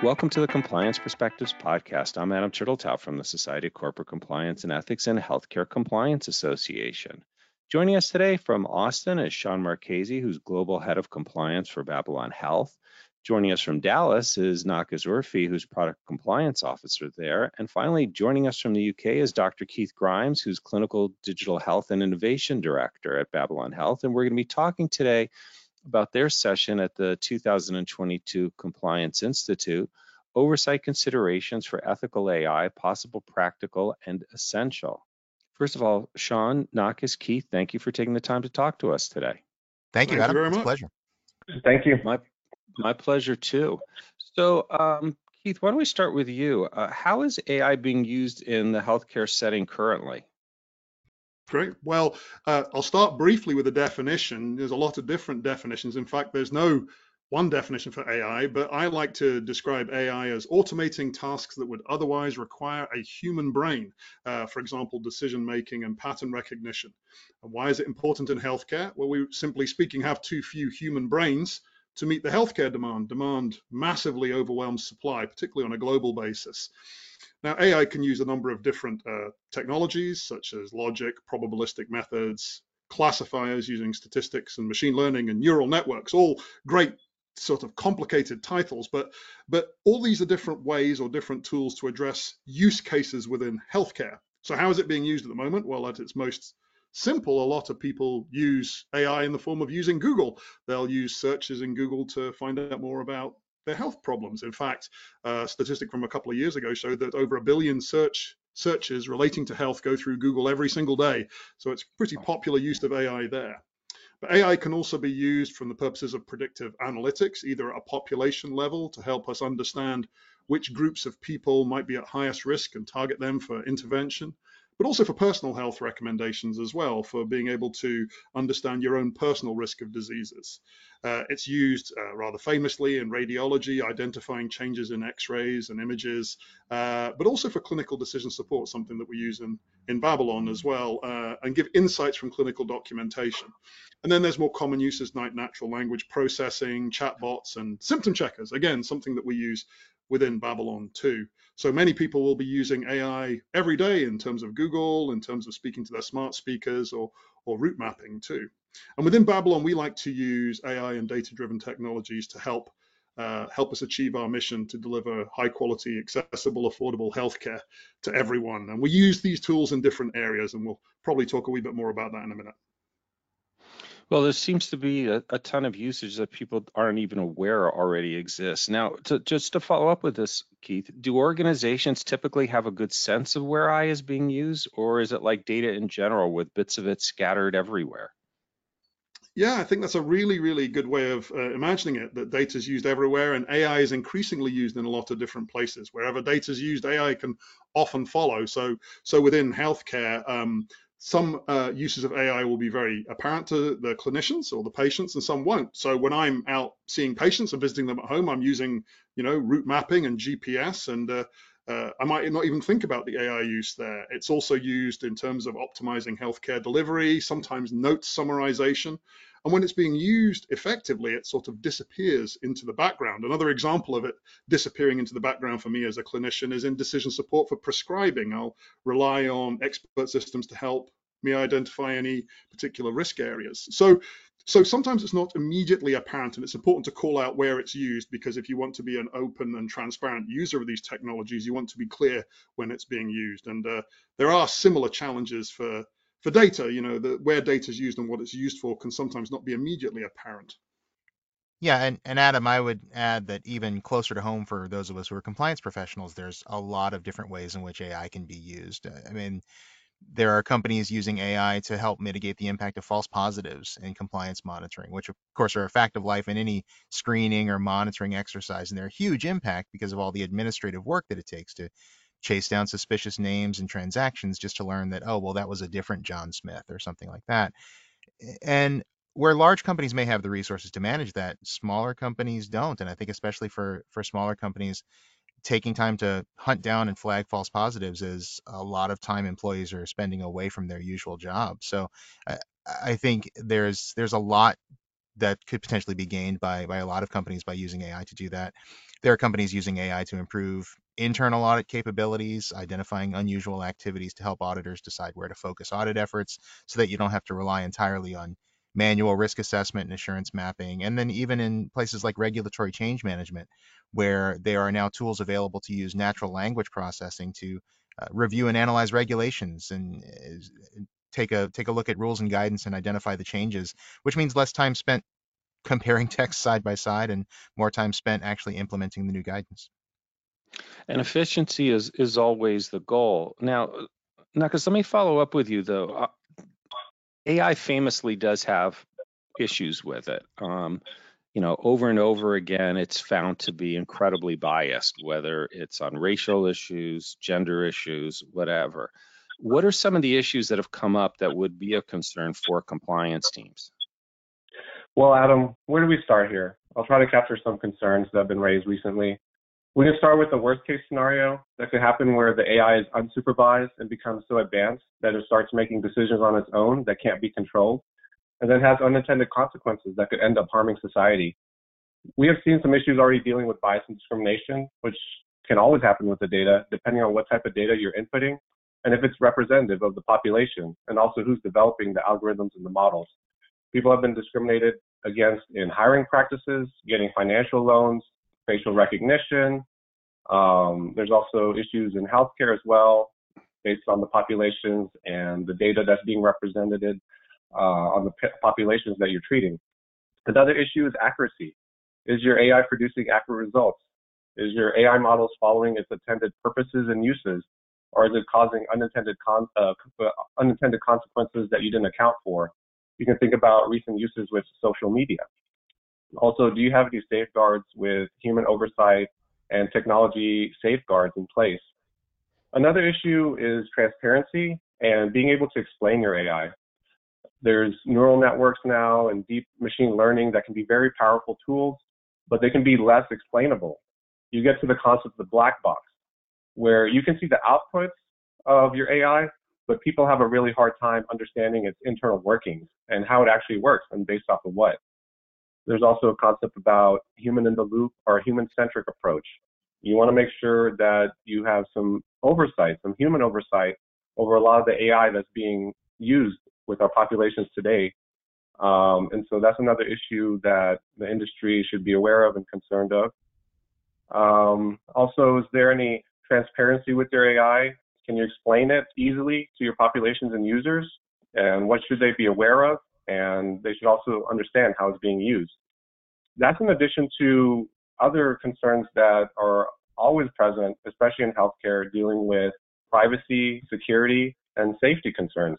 Welcome to the Compliance Perspectives podcast. I'm Adam Turteltaub from the Society of Corporate Compliance and Ethics and Healthcare Compliance Association. Joining us today from Austin is Shawn Marchese, who's Global Head of Compliance for Babylon Health. Joining us from Dallas is Nakis Urfi, who's Product Compliance Officer there. And finally, joining us from the UK is Dr. Keith Grimes, who's Clinical Digital Health and Innovation Director at Babylon Health. And we're going to be talking today about their session at the 2022 Compliance Institute, Oversight Considerations for Ethical AI, Possible, Practical, and Essential. First of all, Shawn, Nakis, Keith, thank you for taking the time to talk to us today. Thank you, Thank Adam. you very it's a much. pleasure. Thank you. My my pleasure too. So, um, Keith, why don't we start with you? Uh, how is AI being used in the healthcare setting currently? Great. Well, uh, I'll start briefly with a definition. There's a lot of different definitions. In fact, there's no one definition for AI, but I like to describe AI as automating tasks that would otherwise require a human brain. Uh, for example, decision making and pattern recognition. And why is it important in healthcare? Well, we simply speaking have too few human brains to meet the healthcare demand. Demand massively overwhelms supply, particularly on a global basis. Now, AI can use a number of different uh, technologies, such as logic, probabilistic methods, classifiers using statistics and machine learning and neural networks, all great sort of complicated titles, but but all these are different ways or different tools to address use cases within healthcare. So how is it being used at the moment? Well, at its most simple, a lot of people use AI in the form of using Google. They'll use searches in Google to find out more about their health problems. In fact, a statistic from a couple of years ago showed that over a billion search searches relating to health go through Google every single day. So it's pretty popular use of AI there. But AI can also be used from the purposes of predictive analytics, either at a population level to help us understand which groups of people might be at highest risk and target them for intervention, but also for personal health recommendations as well, for being able to understand your own personal risk of diseases. Uh, it's used uh, rather famously in radiology, identifying changes in x-rays and images, uh, but also for clinical decision support, something that we use in, in Babylon as well, uh, and give insights from clinical documentation. And then there's more common uses like natural language processing, chatbots, and symptom checkers. Again, something that we use within Babylon too. So many people will be using AI every day in terms of Google, in terms of speaking to their smart speakers or, or route mapping too. And within Babylon, we like to use AI and data-driven technologies to help uh, help us achieve our mission to deliver high quality, accessible, affordable healthcare to everyone. And we use these tools in different areas, and we'll probably talk a wee bit more about that in a minute. Well, there seems to be a, a ton of usage that people aren't even aware already exists. Now, to, just to follow up with this, Keith, do organizations typically have a good sense of where AI is being used, or is it like data in general with bits of it scattered everywhere? Yeah, I think that's a really, really good way of uh, imagining it. That data is used everywhere, and AI is increasingly used in a lot of different places. Wherever data is used, AI can often follow. So, so within healthcare, um, some uh, uses of AI will be very apparent to the clinicians or the patients, and some won't. So when I'm out seeing patients and visiting them at home, I'm using, you know, route mapping and GPS, and uh, uh, I might not even think about the AI use there. It's also used in terms of optimizing healthcare delivery, sometimes note summarization. And when it's being used effectively, it sort of disappears into the background. Another example of it disappearing into the background for me as a clinician is in decision support for prescribing. I'll rely on expert systems to help me identify any particular risk areas. So, so sometimes it's not immediately apparent, and it's important to call out where it's used because if you want to be an open and transparent user of these technologies, you want to be clear when it's being used. And uh, there are similar challenges for for data, you know, the, where data is used and what it's used for can sometimes not be immediately apparent. Yeah, and, and Adam, I would add that even closer to home for those of us who are compliance professionals, there's a lot of different ways in which AI can be used. Uh, I mean, there are companies using AI to help mitigate the impact of false positives in compliance monitoring, which of course are a fact of life in any screening or monitoring exercise. And they're a huge impact because of all the administrative work that it takes to chase down suspicious names and transactions just to learn that, oh, well, that was a different John Smith or something like that. And where large companies may have the resources to manage that, smaller companies don't. And I think especially for for smaller companies, taking time to hunt down and flag false positives is a lot of time employees are spending away from their usual job. So I, I think there's there's a lot that could potentially be gained by by a lot of companies by using AI to do that. There are companies using AI to improve internal audit capabilities, identifying unusual activities to help auditors decide where to focus audit efforts so that you don't have to rely entirely on manual risk assessment and assurance mapping. And then even in places like regulatory change management, where there are now tools available to use natural language processing to uh, review and analyze regulations and uh, take a take a look at rules and guidance and identify the changes, which means less time spent comparing text side by side and more time spent actually implementing the new guidance. And efficiency is is always the goal. Now, Nakis, let me follow up with you though. Uh, AI famously does have issues with it. Um, you know, over and over again, it's found to be incredibly biased, whether it's on racial issues, gender issues, whatever. What are some of the issues that have come up that would be a concern for compliance teams? Well, Adam, where do we start here? I'll try to capture some concerns that have been raised recently. We can start with the worst case scenario that could happen where the AI is unsupervised and becomes so advanced that it starts making decisions on its own that can't be controlled, and then has unintended consequences that could end up harming society. We have seen some issues already dealing with bias and discrimination, which can always happen with the data, depending on what type of data you're inputting and if it's representative of the population, and also who's developing the algorithms and the models. People have been discriminated against in hiring practices, getting financial loans, facial recognition. Um, there's also issues in healthcare as well, based on the populations and the data that's being represented uh, on the p- populations that you're treating. Another issue is accuracy. Is your AI producing accurate results? Is your AI models following its intended purposes and uses? Or is it causing unintended, con- uh, unintended consequences that you didn't account for? You can think about recent uses with social media. Also, do you have any safeguards with human oversight and technology safeguards in place? Another issue is transparency and being able to explain your AI. There's neural networks now and deep machine learning that can be very powerful tools, but they can be less explainable. You get to the concept of the black box, where you can see the outputs of your AI, but people have a really hard time understanding its internal workings and how it actually works and based off of what. There's also a concept about human in the loop or human centric approach. You want to make sure that you have some oversight, some human oversight over a lot of the AI that's being used with our populations today. Um, and so that's another issue that the industry should be aware of and concerned of. Um, also, is there any transparency with your AI? Can you explain it easily to your populations and users? And what should they be aware of? And they should also understand how it's being used. That's in addition to other concerns that are always present, especially in healthcare, dealing with privacy, security, and safety concerns.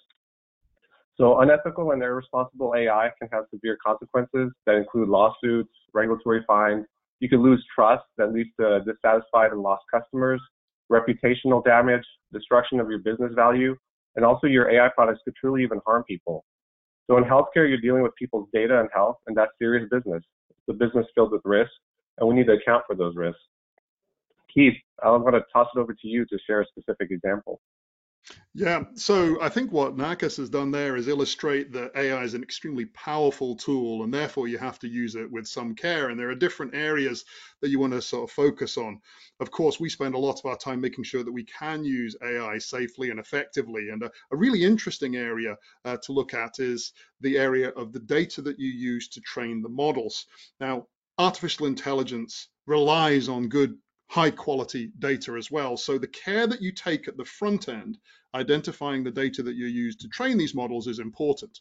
So unethical and irresponsible AI can have severe consequences that include lawsuits, regulatory fines. You could lose trust that leads to dissatisfied and lost customers, reputational damage, destruction of your business value, and also your AI products could truly even harm people. So in healthcare, you're dealing with people's data and health, and that's serious business. It's a business filled with risk, and we need to account for those risks. Keith, I'm going to toss it over to you to share a specific example. Yeah, so I think what Nakis has done there is illustrate that AI is an extremely powerful tool, and therefore you have to use it with some care. And there are different areas that you want to sort of focus on. Of course, we spend a lot of our time making sure that we can use AI safely and effectively. And a, a really interesting area uh, to look at is the area of the data that you use to train the models. Now, artificial intelligence relies on good high quality data as well. So the care that you take at the front end, identifying the data that you use to train these models is important.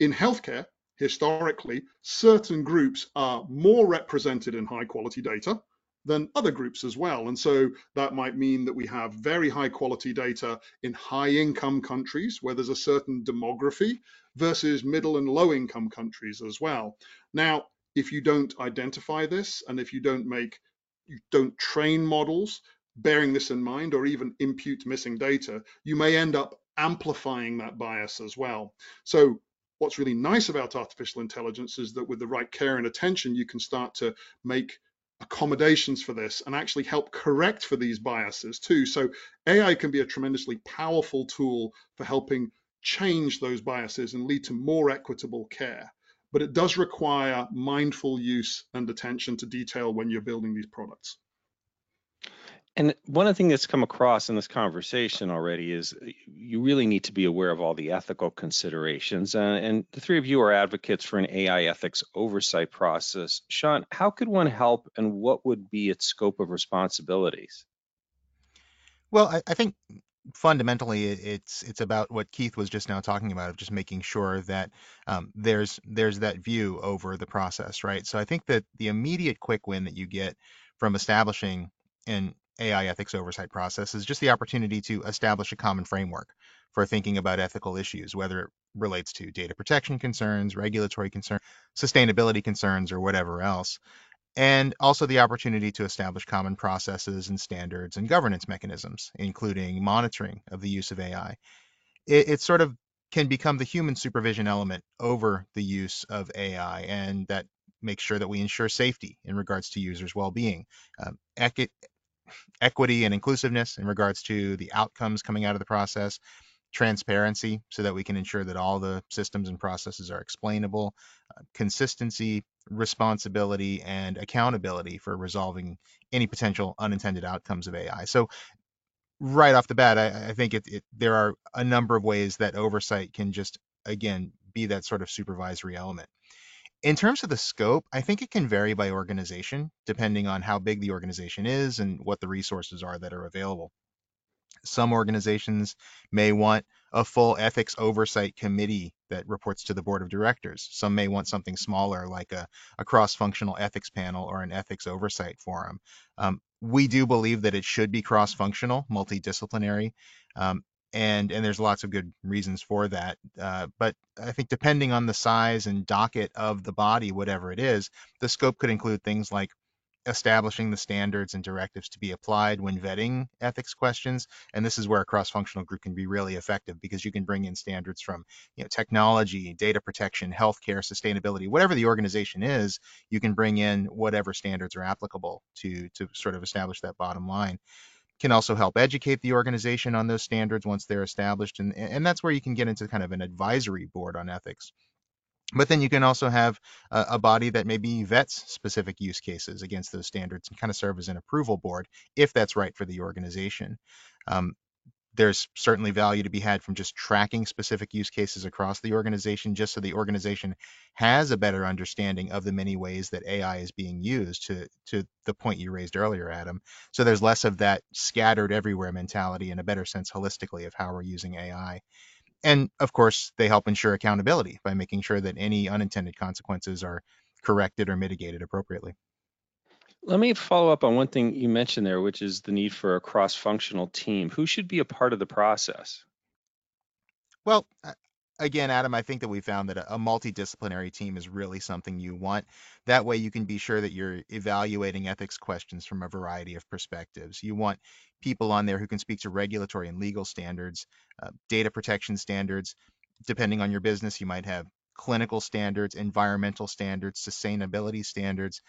In healthcare, historically, certain groups are more represented in high quality data than other groups as well. And so that might mean that we have very high quality data in high income countries where there's a certain demography versus middle and low income countries as well. Now, if you don't identify this and if you don't make you don't train models bearing this in mind or even impute missing data, you may end up amplifying that bias as well. So what's really nice about artificial intelligence is that with the right care and attention, you can start to make accommodations for this and actually help correct for these biases too. So AI can be a tremendously powerful tool for helping change those biases and lead to more equitable care. but it does require mindful use and attention to detail when you're building these products. And one of the things that's come across in this conversation already is you really need to be aware of all the ethical considerations. Uh, and the three of you are advocates for an AI ethics oversight process. Shawn, how could one help and what would be its scope of responsibilities? Well, I, I think fundamentally it's it's about what Keith was just now talking about of just making sure that um, there's there's that view over the process, right? So I think that the immediate quick win that you get from establishing an AI ethics oversight process is just the opportunity to establish a common framework for thinking about ethical issues, whether it relates to data protection concerns, regulatory concerns, sustainability concerns, or whatever else and also the opportunity to establish common processes and standards and governance mechanisms, including monitoring of the use of AI. It, it, sort of can become the human supervision element over the use of AI, and that makes sure that we ensure safety in regards to users' well-being, um, equity and inclusiveness in regards to the outcomes coming out of the process, transparency so that we can ensure that all the systems and processes are explainable, uh, consistency, responsibility, and accountability for resolving any potential unintended outcomes of AI. So, right off the bat, I, I think it, it, there are a number of ways that oversight can just, again, be that sort of supervisory element. In terms of the scope, I think it can vary by organization, depending on how big the organization is and what the resources are that are available. Some organizations may want a full ethics oversight committee that reports to the board of directors. Some may want something smaller, like a, a cross functional ethics panel or an ethics oversight forum. Um, we do believe that it should be cross functional, multidisciplinary. Um, and, and there's lots of good reasons for that. Uh, but I think depending on the size and docket of the body, whatever it is, the scope could include things like establishing the standards and directives to be applied when vetting ethics questions. And this is where a cross-functional group can be really effective because you can bring in standards from you know, technology, data protection, healthcare, sustainability, whatever the organization is, you can bring in whatever standards are applicable to, to sort of establish that bottom line can also help educate the organization on those standards once they're established. And, and that's where you can get into kind of an advisory board on ethics. But then you can also have a, a, body that maybe vets specific use cases against those standards and kind of serve as an approval board if that's right for the organization. Um, there's certainly value to be had from just tracking specific use cases across the organization, just so the organization has a better understanding of the many ways that AI is being used to, to the point you raised earlier, Adam. So there's less of that scattered everywhere mentality and a better sense holistically of how we're using AI and of course, they help ensure accountability by making sure that any unintended consequences are corrected or mitigated appropriately. Let me follow up on one thing you mentioned there, which is the need for a cross functional team. Who should be a part of the process? Well, again, Adam, I think that we found that a, multidisciplinary team is really something you want. That way, you can be sure that you're evaluating ethics questions from a variety of perspectives. You want people on there who can speak to regulatory and legal standards, uh, data protection standards. Depending on your business, you might have clinical standards, environmental standards, sustainability standards.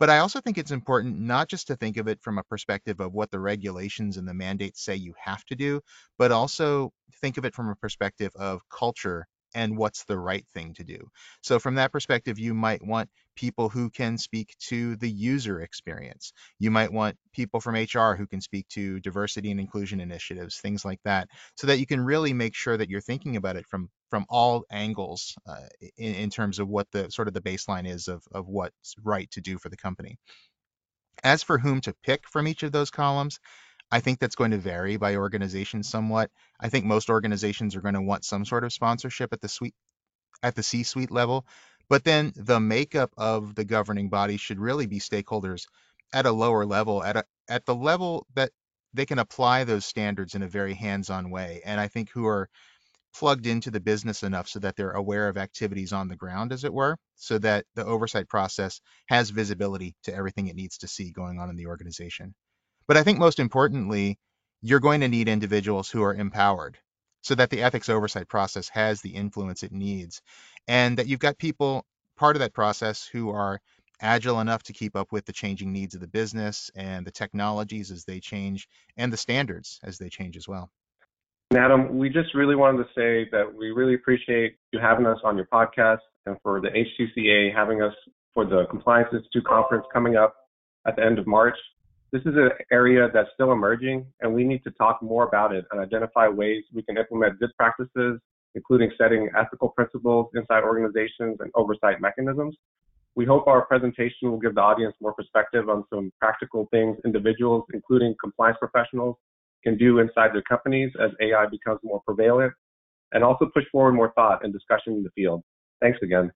But I also think it's important not just to think of it from a perspective of what the regulations and the mandates say you have to do, but also think of it from a perspective of culture and what's the right thing to do. So, from that perspective, you might want people who can speak to the user experience. You might want people from HR who can speak to diversity and inclusion initiatives, things like that, so that you can really make sure that you're thinking about it from from all angles uh, in, in terms of what the sort of the baseline is of, of what's right to do for the company. As for whom to pick from each of those columns, I think that's going to vary by organization somewhat. I think most organizations are going to want some sort of sponsorship at the suite at the C-suite level, but then the makeup of the governing body should really be stakeholders at a lower level, at a at the level that they can apply those standards in a very hands-on way. And I think who are plugged into the business enough so that they're aware of activities on the ground, as it were, so that the oversight process has visibility to everything it needs to see going on in the organization. But I think most importantly, you're going to need individuals who are empowered so that the ethics oversight process has the influence it needs and that you've got people part of that process who are agile enough to keep up with the changing needs of the business and the technologies as they change and the standards as they change as well. Adam, we just really wanted to say that we really appreciate you having us on your podcast and for the HCCA having us for the Compliance Institute conference coming up at the end of March. This is an area that's still emerging, and we need to talk more about it and identify ways we can implement good practices, including setting ethical principles inside organizations and oversight mechanisms. We hope our presentation will give the audience more perspective on some practical things individuals, including compliance professionals, can do inside their companies as AI becomes more prevalent, and also push forward more thought and discussion in the field. Thanks again.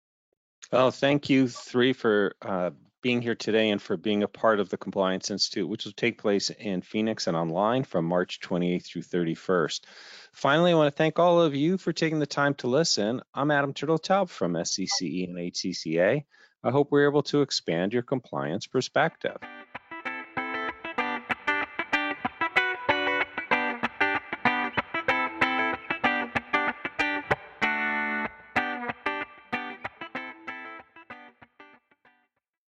Well, thank you three for uh, being here today and for being a part of the Compliance Institute, which will take place in Phoenix and online from March 28th through 31st. Finally, I want to thank all of you for taking the time to listen. I'm Adam Turteltaub from SCCE and HCCA. I hope we're able to expand your compliance perspective.